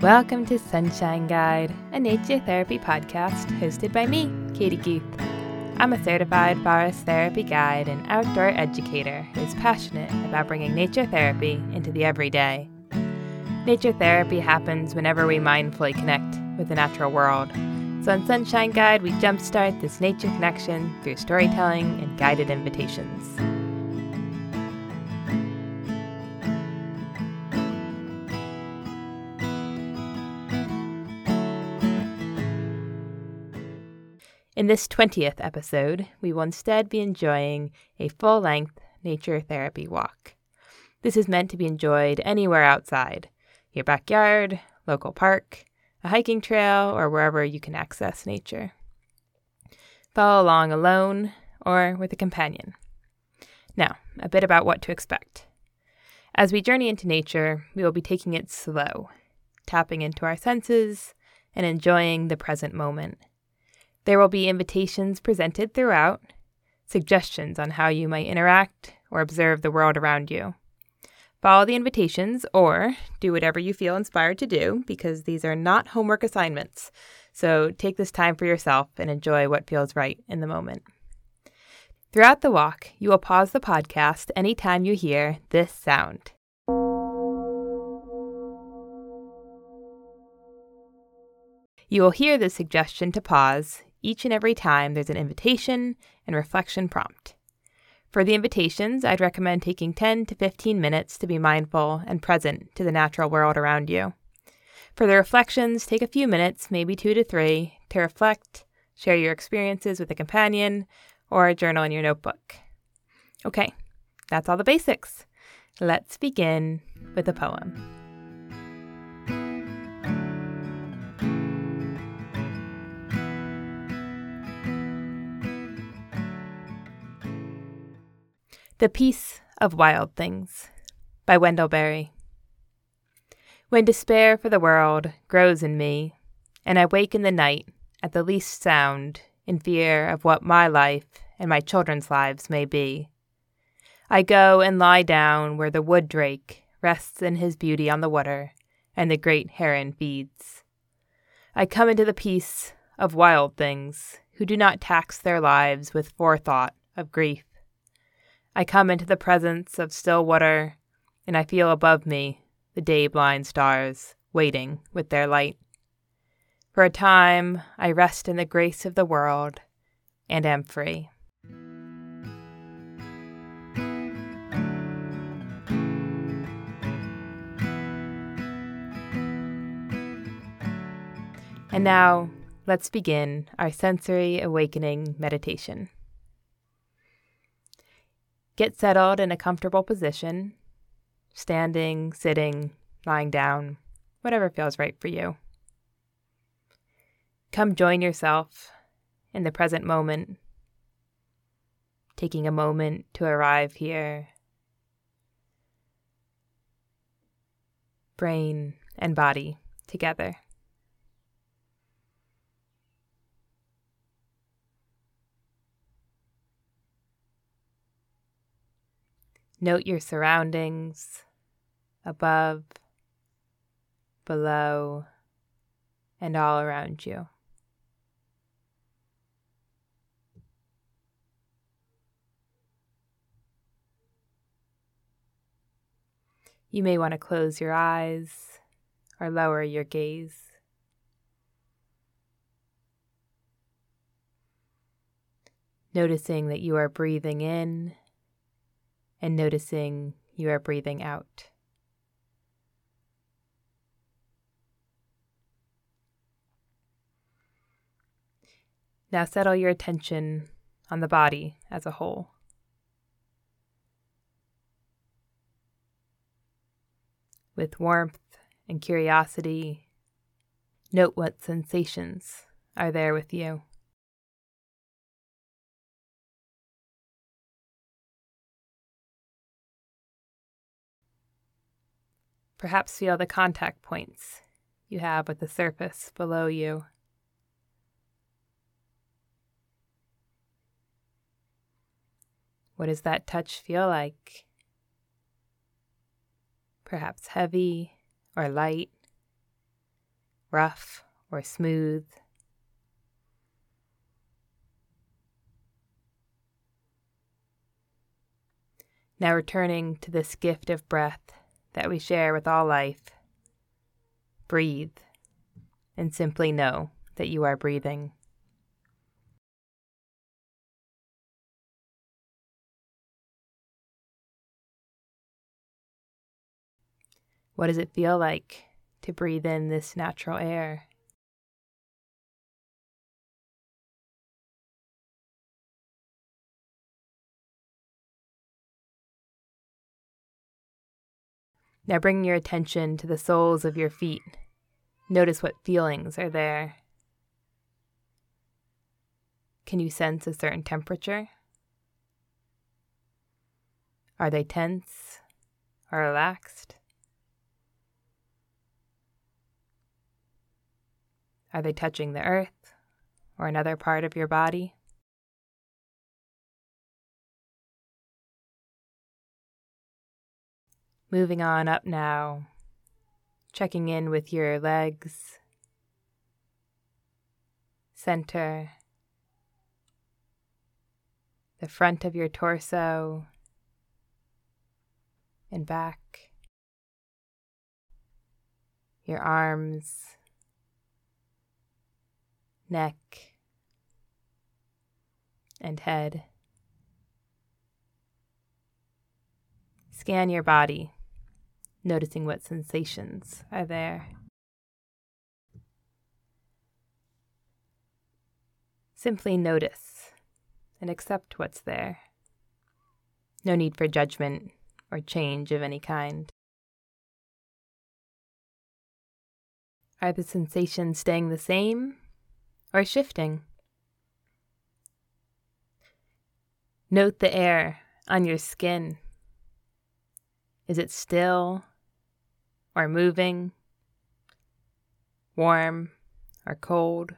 Welcome to Sunshine Guide, a nature therapy podcast hosted by me, Katie Guth. I'm a certified forest therapy guide and outdoor educator who is passionate about bringing nature therapy into the everyday. Nature therapy happens whenever we mindfully connect with the natural world. So on Sunshine Guide, we jumpstart this nature connection through storytelling and guided invitations. In this 20th episode, we will instead be enjoying a full length nature therapy walk. This is meant to be enjoyed anywhere outside your backyard, local park, a hiking trail, or wherever you can access nature. Follow along alone or with a companion. Now, a bit about what to expect. As we journey into nature, we will be taking it slow, tapping into our senses and enjoying the present moment. There will be invitations presented throughout, suggestions on how you might interact or observe the world around you. Follow the invitations or do whatever you feel inspired to do because these are not homework assignments. So take this time for yourself and enjoy what feels right in the moment. Throughout the walk, you will pause the podcast anytime you hear this sound. You will hear the suggestion to pause each and every time there's an invitation and reflection prompt. For the invitations, I'd recommend taking 10 to 15 minutes to be mindful and present to the natural world around you. For the reflections, take a few minutes, maybe two to three, to reflect, share your experiences with a companion, or journal in your notebook. Okay, that's all the basics. Let's begin with a poem. The Peace of Wild Things by Wendell Berry. When despair for the world grows in me, and I wake in the night at the least sound in fear of what my life and my children's lives may be, I go and lie down where the wood drake rests in his beauty on the water and the great heron feeds. I come into the peace of wild things who do not tax their lives with forethought of grief I come into the presence of still water, and I feel above me the day blind stars waiting with their light. For a time, I rest in the grace of the world and am free. And now, let's begin our sensory awakening meditation. Get settled in a comfortable position, standing, sitting, lying down, whatever feels right for you. Come join yourself in the present moment, taking a moment to arrive here. Brain and body together. Note your surroundings above, below, and all around you. You may want to close your eyes or lower your gaze. Noticing that you are breathing in and noticing you are breathing out. Now settle your attention on the body as a whole. With warmth and curiosity, note what sensations are there with you. Perhaps feel the contact points you have with the surface below you. What does that touch feel like? Perhaps heavy or light, rough or smooth. Now returning to this gift of breath that we share with all life, breathe and simply know that you are breathing. What does it feel like to breathe in this natural air? Now bring your attention to the soles of your feet. Notice what feelings are there. Can you sense a certain temperature? Are they tense or relaxed? Are they touching the earth or another part of your body? Moving on up now, checking in with your legs, center, the front of your torso, and back, your arms. Neck, and head. Scan your body, noticing what sensations are there. Simply notice and accept what's there. No need for judgment or change of any kind. Are the sensations staying the same or shifting. Note the air on your skin. Is it still or moving, warm or cold?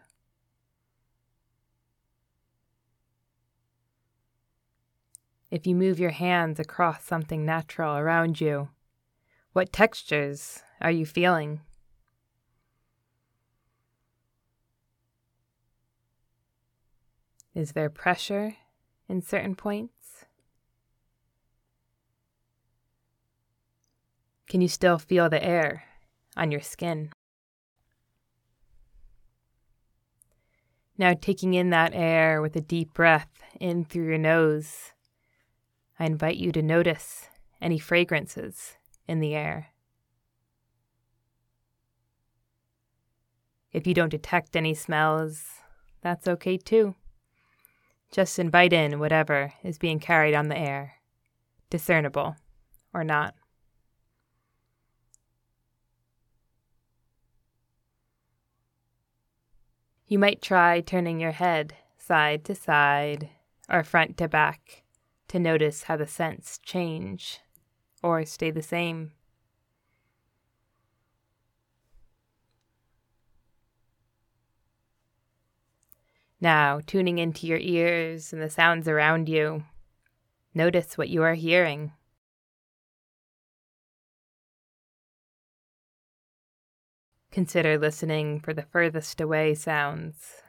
If you move your hands across something natural around you, what textures are you feeling? Is there pressure in certain points? Can you still feel the air on your skin? Now, taking in that air with a deep breath in through your nose, I invite you to notice any fragrances in the air. If you don't detect any smells, that's okay too. Just invite in whatever is being carried on the air, discernible or not. You might try turning your head side to side or front to back to notice how the scents change or stay the same. Now, tuning into your ears and the sounds around you, notice what you are hearing. Consider listening for the furthest away sounds.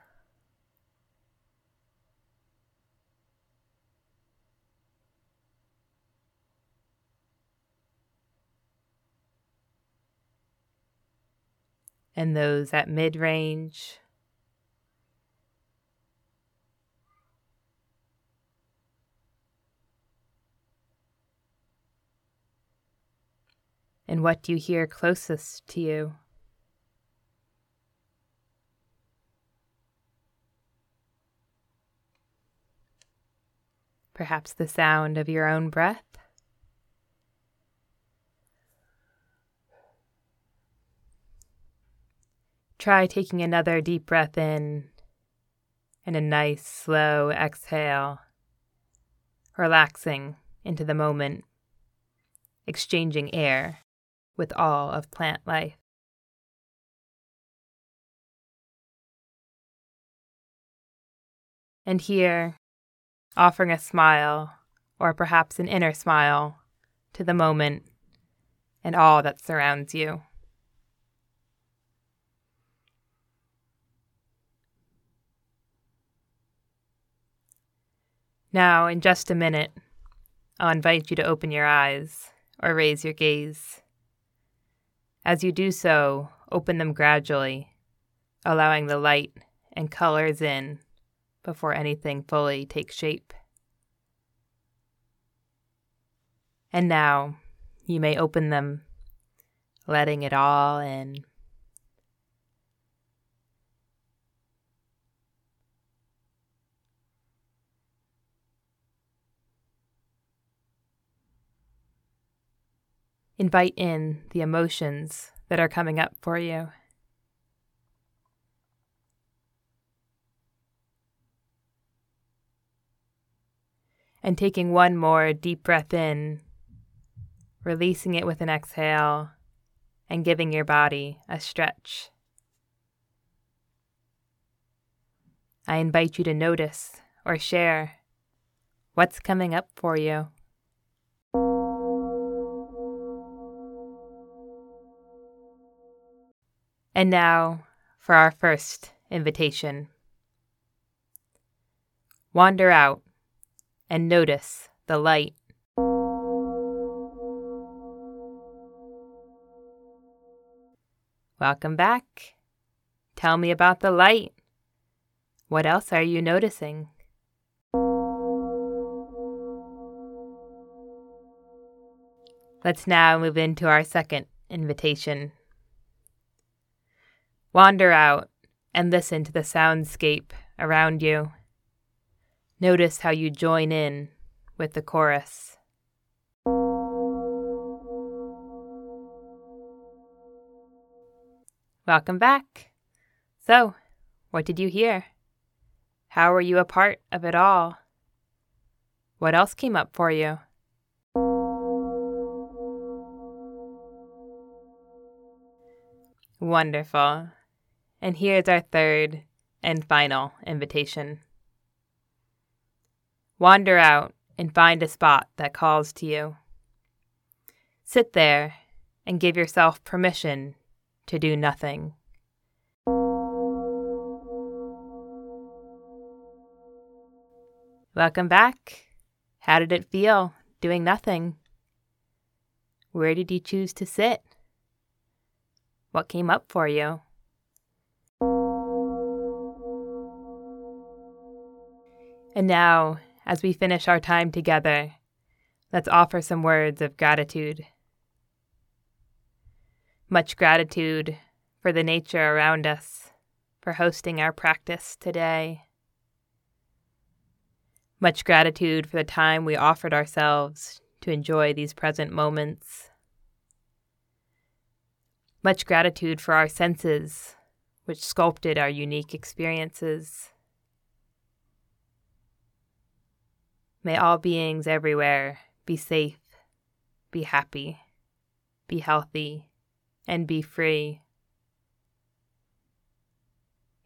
And those at mid range and what do you hear closest to you? Perhaps the sound of your own breath? Try taking another deep breath in and a nice, slow exhale, relaxing into the moment, exchanging air with all of plant life. And here, offering a smile, or perhaps an inner smile, to the moment and all that surrounds you. Now, in just a minute, I'll invite you to open your eyes or raise your gaze. As you do so, open them gradually, allowing the light and colors in before anything fully takes shape. And now you may open them, letting it all in. Invite in the emotions that are coming up for you. And taking one more deep breath in, releasing it with an exhale, and giving your body a stretch. I invite you to notice or share what's coming up for you. And now for our first invitation. Wander out and notice the light. Welcome back. Tell me about the light. What else are you noticing? Let's now move into our second invitation. Wander out and listen to the soundscape around you. Notice how you join in with the chorus. Welcome back. So, what did you hear? How were you a part of it all? What else came up for you? Wonderful. And here's our third and final invitation Wander out and find a spot that calls to you. Sit there and give yourself permission to do nothing. Welcome back. How did it feel doing nothing? Where did you choose to sit? What came up for you? And now, as we finish our time together, let's offer some words of gratitude. Much gratitude for the nature around us, for hosting our practice today. Much gratitude for the time we offered ourselves to enjoy these present moments. Much gratitude for our senses, which sculpted our unique experiences. May all beings everywhere be safe, be happy, be healthy, and be free.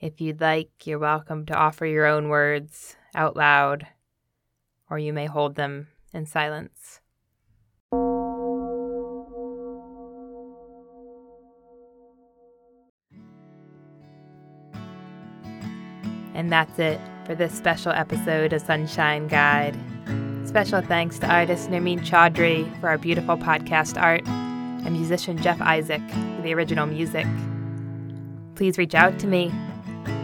If you'd like, you're welcome to offer your own words out loud, or you may hold them in silence. And that's it for this special episode of Sunshine Guide. Special thanks to artist Nermeen Chaudhry for our beautiful podcast art and musician Jeff Isaac for the original music. Please reach out to me.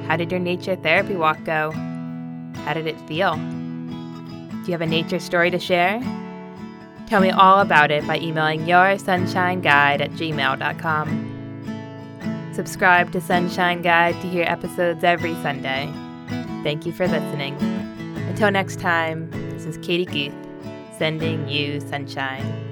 How did your nature therapy walk go? How did it feel? Do you have a nature story to share? Tell me all about it by emailing yoursunshineguide at gmail.com. Subscribe to Sunshine Guide to hear episodes every Sunday. Thank you for listening. Until next time, this is Katie Guth, sending you sunshine.